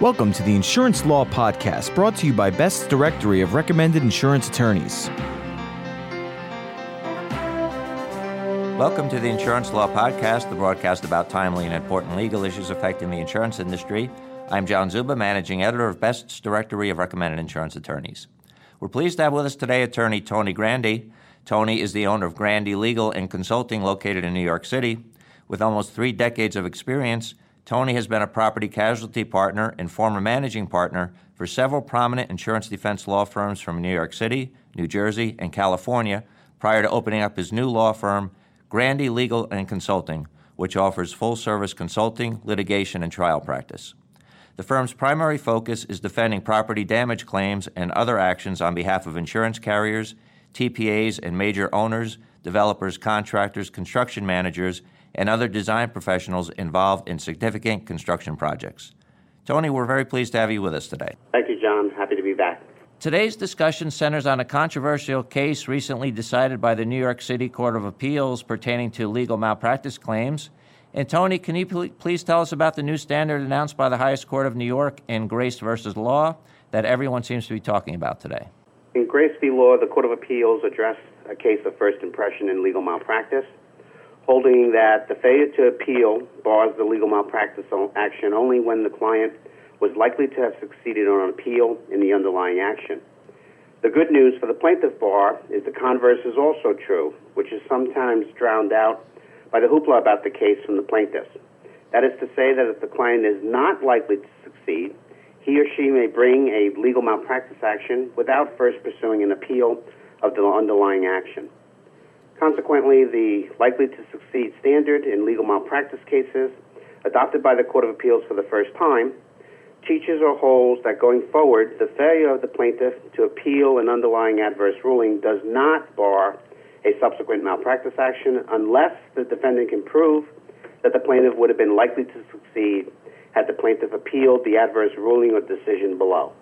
Welcome to the Insurance Law Podcast, brought to you by Best's Directory of Recommended Insurance Attorneys. Welcome to the Insurance Law Podcast, the broadcast about timely and important legal issues affecting the insurance industry. I'm John Zuba, managing editor of Best's Directory of Recommended Insurance Attorneys. We're pleased to have with us today attorney Tony Grandi. Tony is the owner of Grandi Legal and Consulting located in New York City. With almost three decades of experience, Tony has been a property casualty partner and former managing partner for several prominent insurance defense law firms from New York City, New Jersey, and California prior to opening up his new law firm, Grandi Legal and Consulting, which offers full service consulting, litigation, and trial practice. The firm's primary focus is defending property damage claims and other actions on behalf of insurance carriers, TPAs, and major owners, developers, contractors, construction managers, and other design professionals involved in significant construction projects. Tony, we're very pleased to have you with us today. Thank you, John. Happy to be back. Today's discussion centers on a controversial case recently decided by the New York City Court of Appeals pertaining to legal malpractice claims. And Tony, can you please tell us about the new standard announced by the highest court of New York in Grace versus Law that everyone seems to be talking about today? In Grace v. Law, the Court of Appeals addressed a case of first impression in legal malpractice holding that the failure to appeal bars the legal malpractice action only when the client was likely to have succeeded on appeal in the underlying action. The good news for the plaintiff bar is the converse is also true, which is sometimes drowned out by the hoopla about the case from the plaintiffs. That is to say that if the client is not likely to succeed, he or she may bring a legal malpractice action without first pursuing an appeal of the underlying action. Consequently, the likely to succeed standard in legal malpractice cases, adopted by the Court of Appeals for the first time, teaches or holds that going forward, the failure of the plaintiff to appeal an underlying adverse ruling does not bar a subsequent malpractice action unless the defendant can prove that the plaintiff would have been likely to succeed had the plaintiff appealed the adverse ruling or decision below.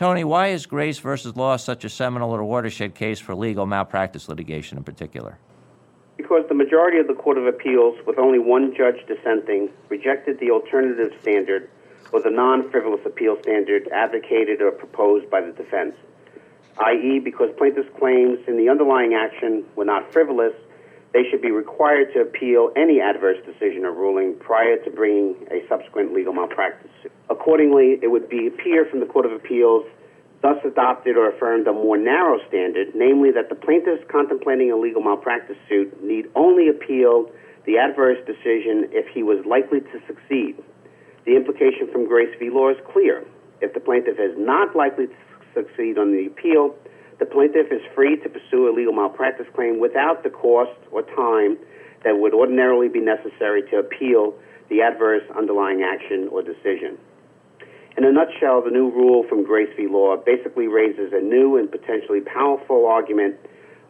Tony, why is Grace versus Law such a seminal or watershed case for legal malpractice litigation in particular? Because the majority of the Court of Appeals, with only one judge dissenting, rejected the alternative standard or the non frivolous appeal standard advocated or proposed by the defense, i.e., because plaintiffs' claims in the underlying action were not frivolous, they should be required to appeal any adverse decision or ruling prior to bringing a subsequent legal malpractice suit. Accordingly, it would be appear from the Court of Appeals thus adopted or affirmed a more narrow standard, namely that the plaintiffs contemplating a legal malpractice suit need only appeal the adverse decision if he was likely to succeed. The implication from Grace v. Law is clear. If the plaintiff is not likely to succeed on the appeal, the plaintiff is free to pursue a legal malpractice claim without the cost or time that would ordinarily be necessary to appeal the adverse underlying action or decision. In a nutshell, the new rule from Grace v. Law basically raises a new and potentially powerful argument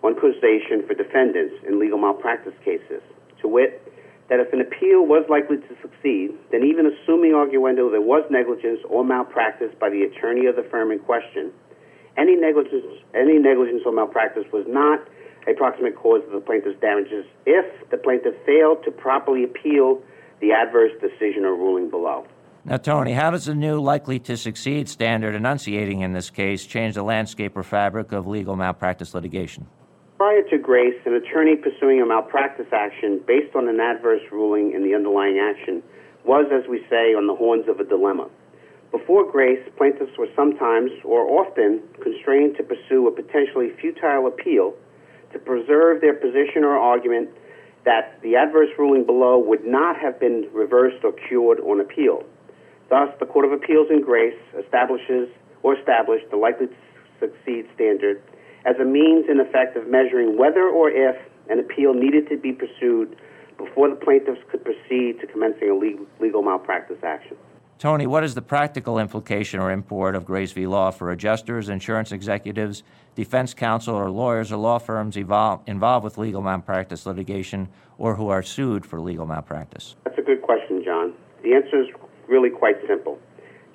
on causation for defendants in legal malpractice cases, to wit, that if an appeal was likely to succeed, then even assuming arguendo there was negligence or malpractice by the attorney of the firm in question, any negligence, any negligence or malpractice was not a proximate cause of the plaintiff's damages if the plaintiff failed to properly appeal the adverse decision or ruling below. Now, Tony, how does the new likely to succeed standard enunciating in this case change the landscape or fabric of legal malpractice litigation? Prior to Grace, an attorney pursuing a malpractice action based on an adverse ruling in the underlying action was, as we say, on the horns of a dilemma. Before Grace, plaintiffs were sometimes, or often, constrained to pursue a potentially futile appeal to preserve their position or argument that the adverse ruling below would not have been reversed or cured on appeal. Thus, the Court of Appeals in Grace establishes or established the likely to succeed standard as a means, in effect, of measuring whether or if an appeal needed to be pursued before the plaintiffs could proceed to commencing a legal malpractice action. Tony, what is the practical implication or import of Grace v. Law for adjusters, insurance executives, defense counsel, or lawyers or law firms involved with legal malpractice litigation or who are sued for legal malpractice? That's a good question, John. The answer is really quite simple.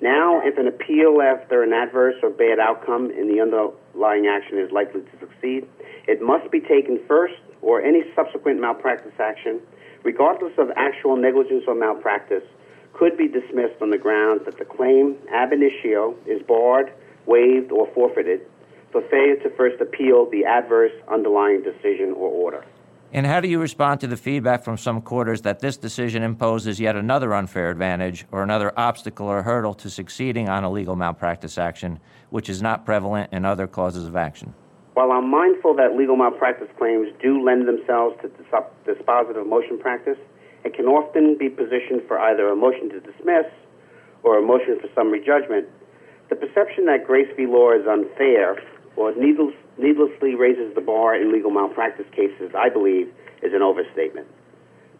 Now, if an appeal after an adverse or bad outcome in the underlying action is likely to succeed, it must be taken first, or any subsequent malpractice action, regardless of actual negligence or malpractice, could be dismissed on the grounds that the claim ab initio is barred, waived, or forfeited for failure to first appeal the adverse underlying decision or order. And how do you respond to the feedback from some quarters that this decision imposes yet another unfair advantage or another obstacle or hurdle to succeeding on a legal malpractice action, which is not prevalent in other causes of action? While I'm mindful that legal malpractice claims do lend themselves to dispositive motion practice, it can often be positioned for either a motion to dismiss or a motion for summary judgment. The perception that Grace v. Law is unfair or needless, needlessly raises the bar in legal malpractice cases, I believe, is an overstatement.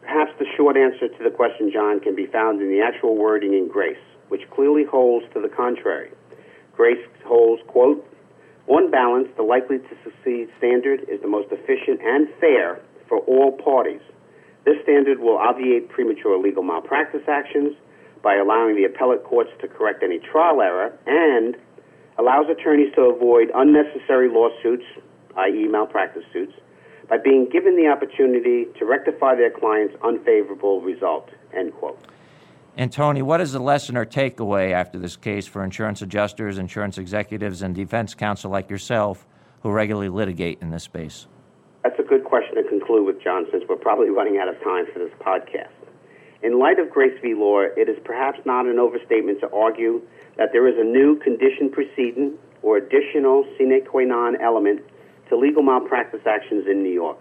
Perhaps the short answer to the question, John, can be found in the actual wording in Grace, which clearly holds to the contrary. Grace holds, quote, on balance, the likely to succeed standard is the most efficient and fair for all parties. This standard will obviate premature legal malpractice actions by allowing the appellate courts to correct any trial error and allows attorneys to avoid unnecessary lawsuits, i.e., malpractice suits, by being given the opportunity to rectify their client's unfavorable result. End quote. And Tony, what is the lesson or takeaway after this case for insurance adjusters, insurance executives, and defense counsel like yourself who regularly litigate in this space? That's a good question to conclude with, John, since we're probably running out of time for this podcast. In light of Grace v. Law, it is perhaps not an overstatement to argue that there is a new condition precedent or additional sine qua non element to legal malpractice actions in New York.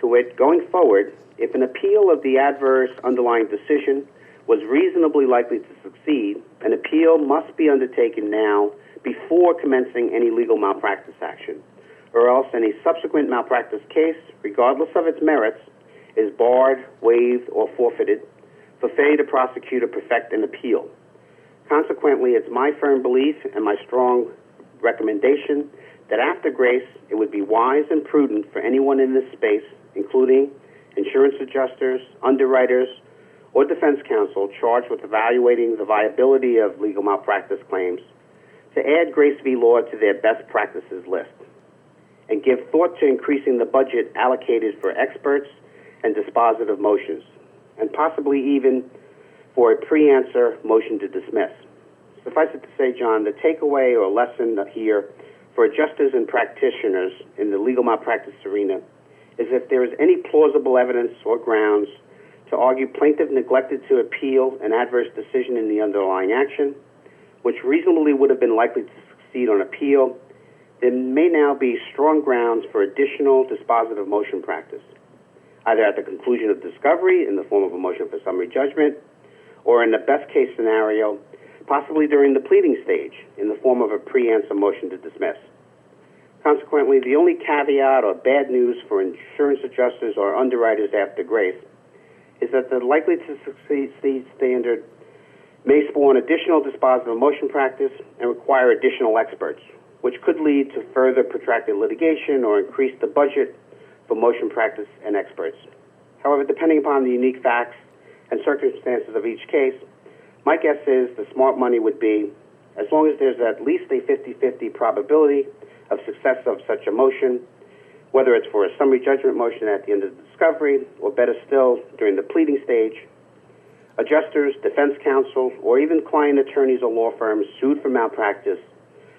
To wit, going forward, if an appeal of the adverse underlying decision was reasonably likely to succeed, an appeal must be undertaken now before commencing any legal malpractice action, or else any subsequent malpractice case, regardless of its merits, is barred, waived, or forfeited for failure to prosecute or perfect an appeal. Consequently, it's my firm belief and my strong recommendation that after grace, it would be wise and prudent for anyone in this space, including insurance adjusters, underwriters, or defense counsel charged with evaluating the viability of legal malpractice claims, to add Grace v. Law to their best practices list and give thought to increasing the budget allocated for experts and dispositive motions, and possibly even for a pre answer motion to dismiss. Suffice it to say, John, the takeaway or lesson here for adjusters and practitioners in the legal malpractice arena is if there is any plausible evidence or grounds to argue plaintiff neglected to appeal an adverse decision in the underlying action, which reasonably would have been likely to succeed on appeal, there may now be strong grounds for additional dispositive motion practice, either at the conclusion of discovery in the form of a motion for summary judgment or in the best case scenario, possibly during the pleading stage in the form of a pre-answer motion to dismiss. Consequently, the only caveat or bad news for insurance adjusters or underwriters after grace is that the likely to succeed standard may spawn additional dispositive motion practice and require additional experts, which could lead to further protracted litigation or increase the budget for motion practice and experts. However, depending upon the unique facts and circumstances of each case, my guess is the smart money would be as long as there's at least a 50 50 probability of success of such a motion, whether it's for a summary judgment motion at the end of the discovery, or better still, during the pleading stage, adjusters, defense counsel, or even client attorneys or law firms sued for malpractice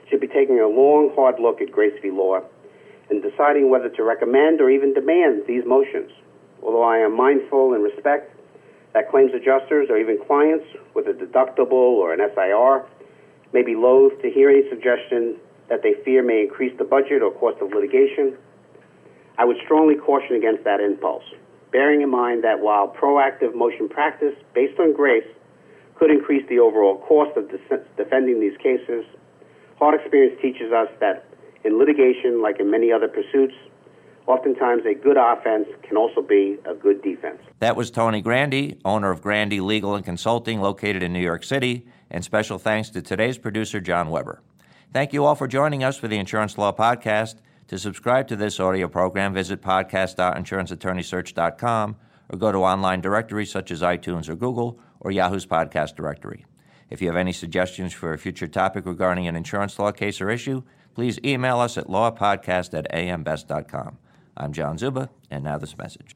should be taking a long, hard look at Grace v. Law and deciding whether to recommend or even demand these motions. Although I am mindful and respect that claims adjusters or even clients with a deductible or an SIR may be loath to hear any suggestion that they fear may increase the budget or cost of litigation. I would strongly caution against that impulse, bearing in mind that while proactive motion practice based on grace could increase the overall cost of defending these cases, hard experience teaches us that in litigation, like in many other pursuits, oftentimes a good offense can also be a good defense. That was Tony Grandi, owner of Grandi Legal and Consulting, located in New York City, and special thanks to today's producer, John Weber. Thank you all for joining us for the Insurance Law Podcast. To subscribe to this audio program, visit podcast.insuranceattorneysearch.com or go to online directories such as iTunes or Google or Yahoo's podcast directory. If you have any suggestions for a future topic regarding an insurance law case or issue, please email us at lawpodcast at ambest.com. I'm John Zuba, and now this message.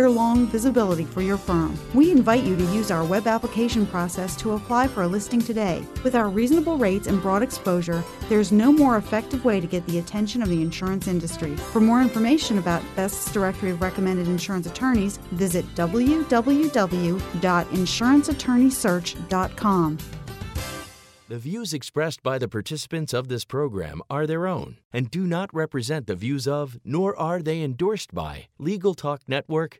year long visibility for your firm. We invite you to use our web application process to apply for a listing today. With our reasonable rates and broad exposure, there's no more effective way to get the attention of the insurance industry. For more information about Best's directory of recommended insurance attorneys, visit www.insuranceattorneysearch.com. The views expressed by the participants of this program are their own and do not represent the views of, nor are they endorsed by, Legal Talk Network,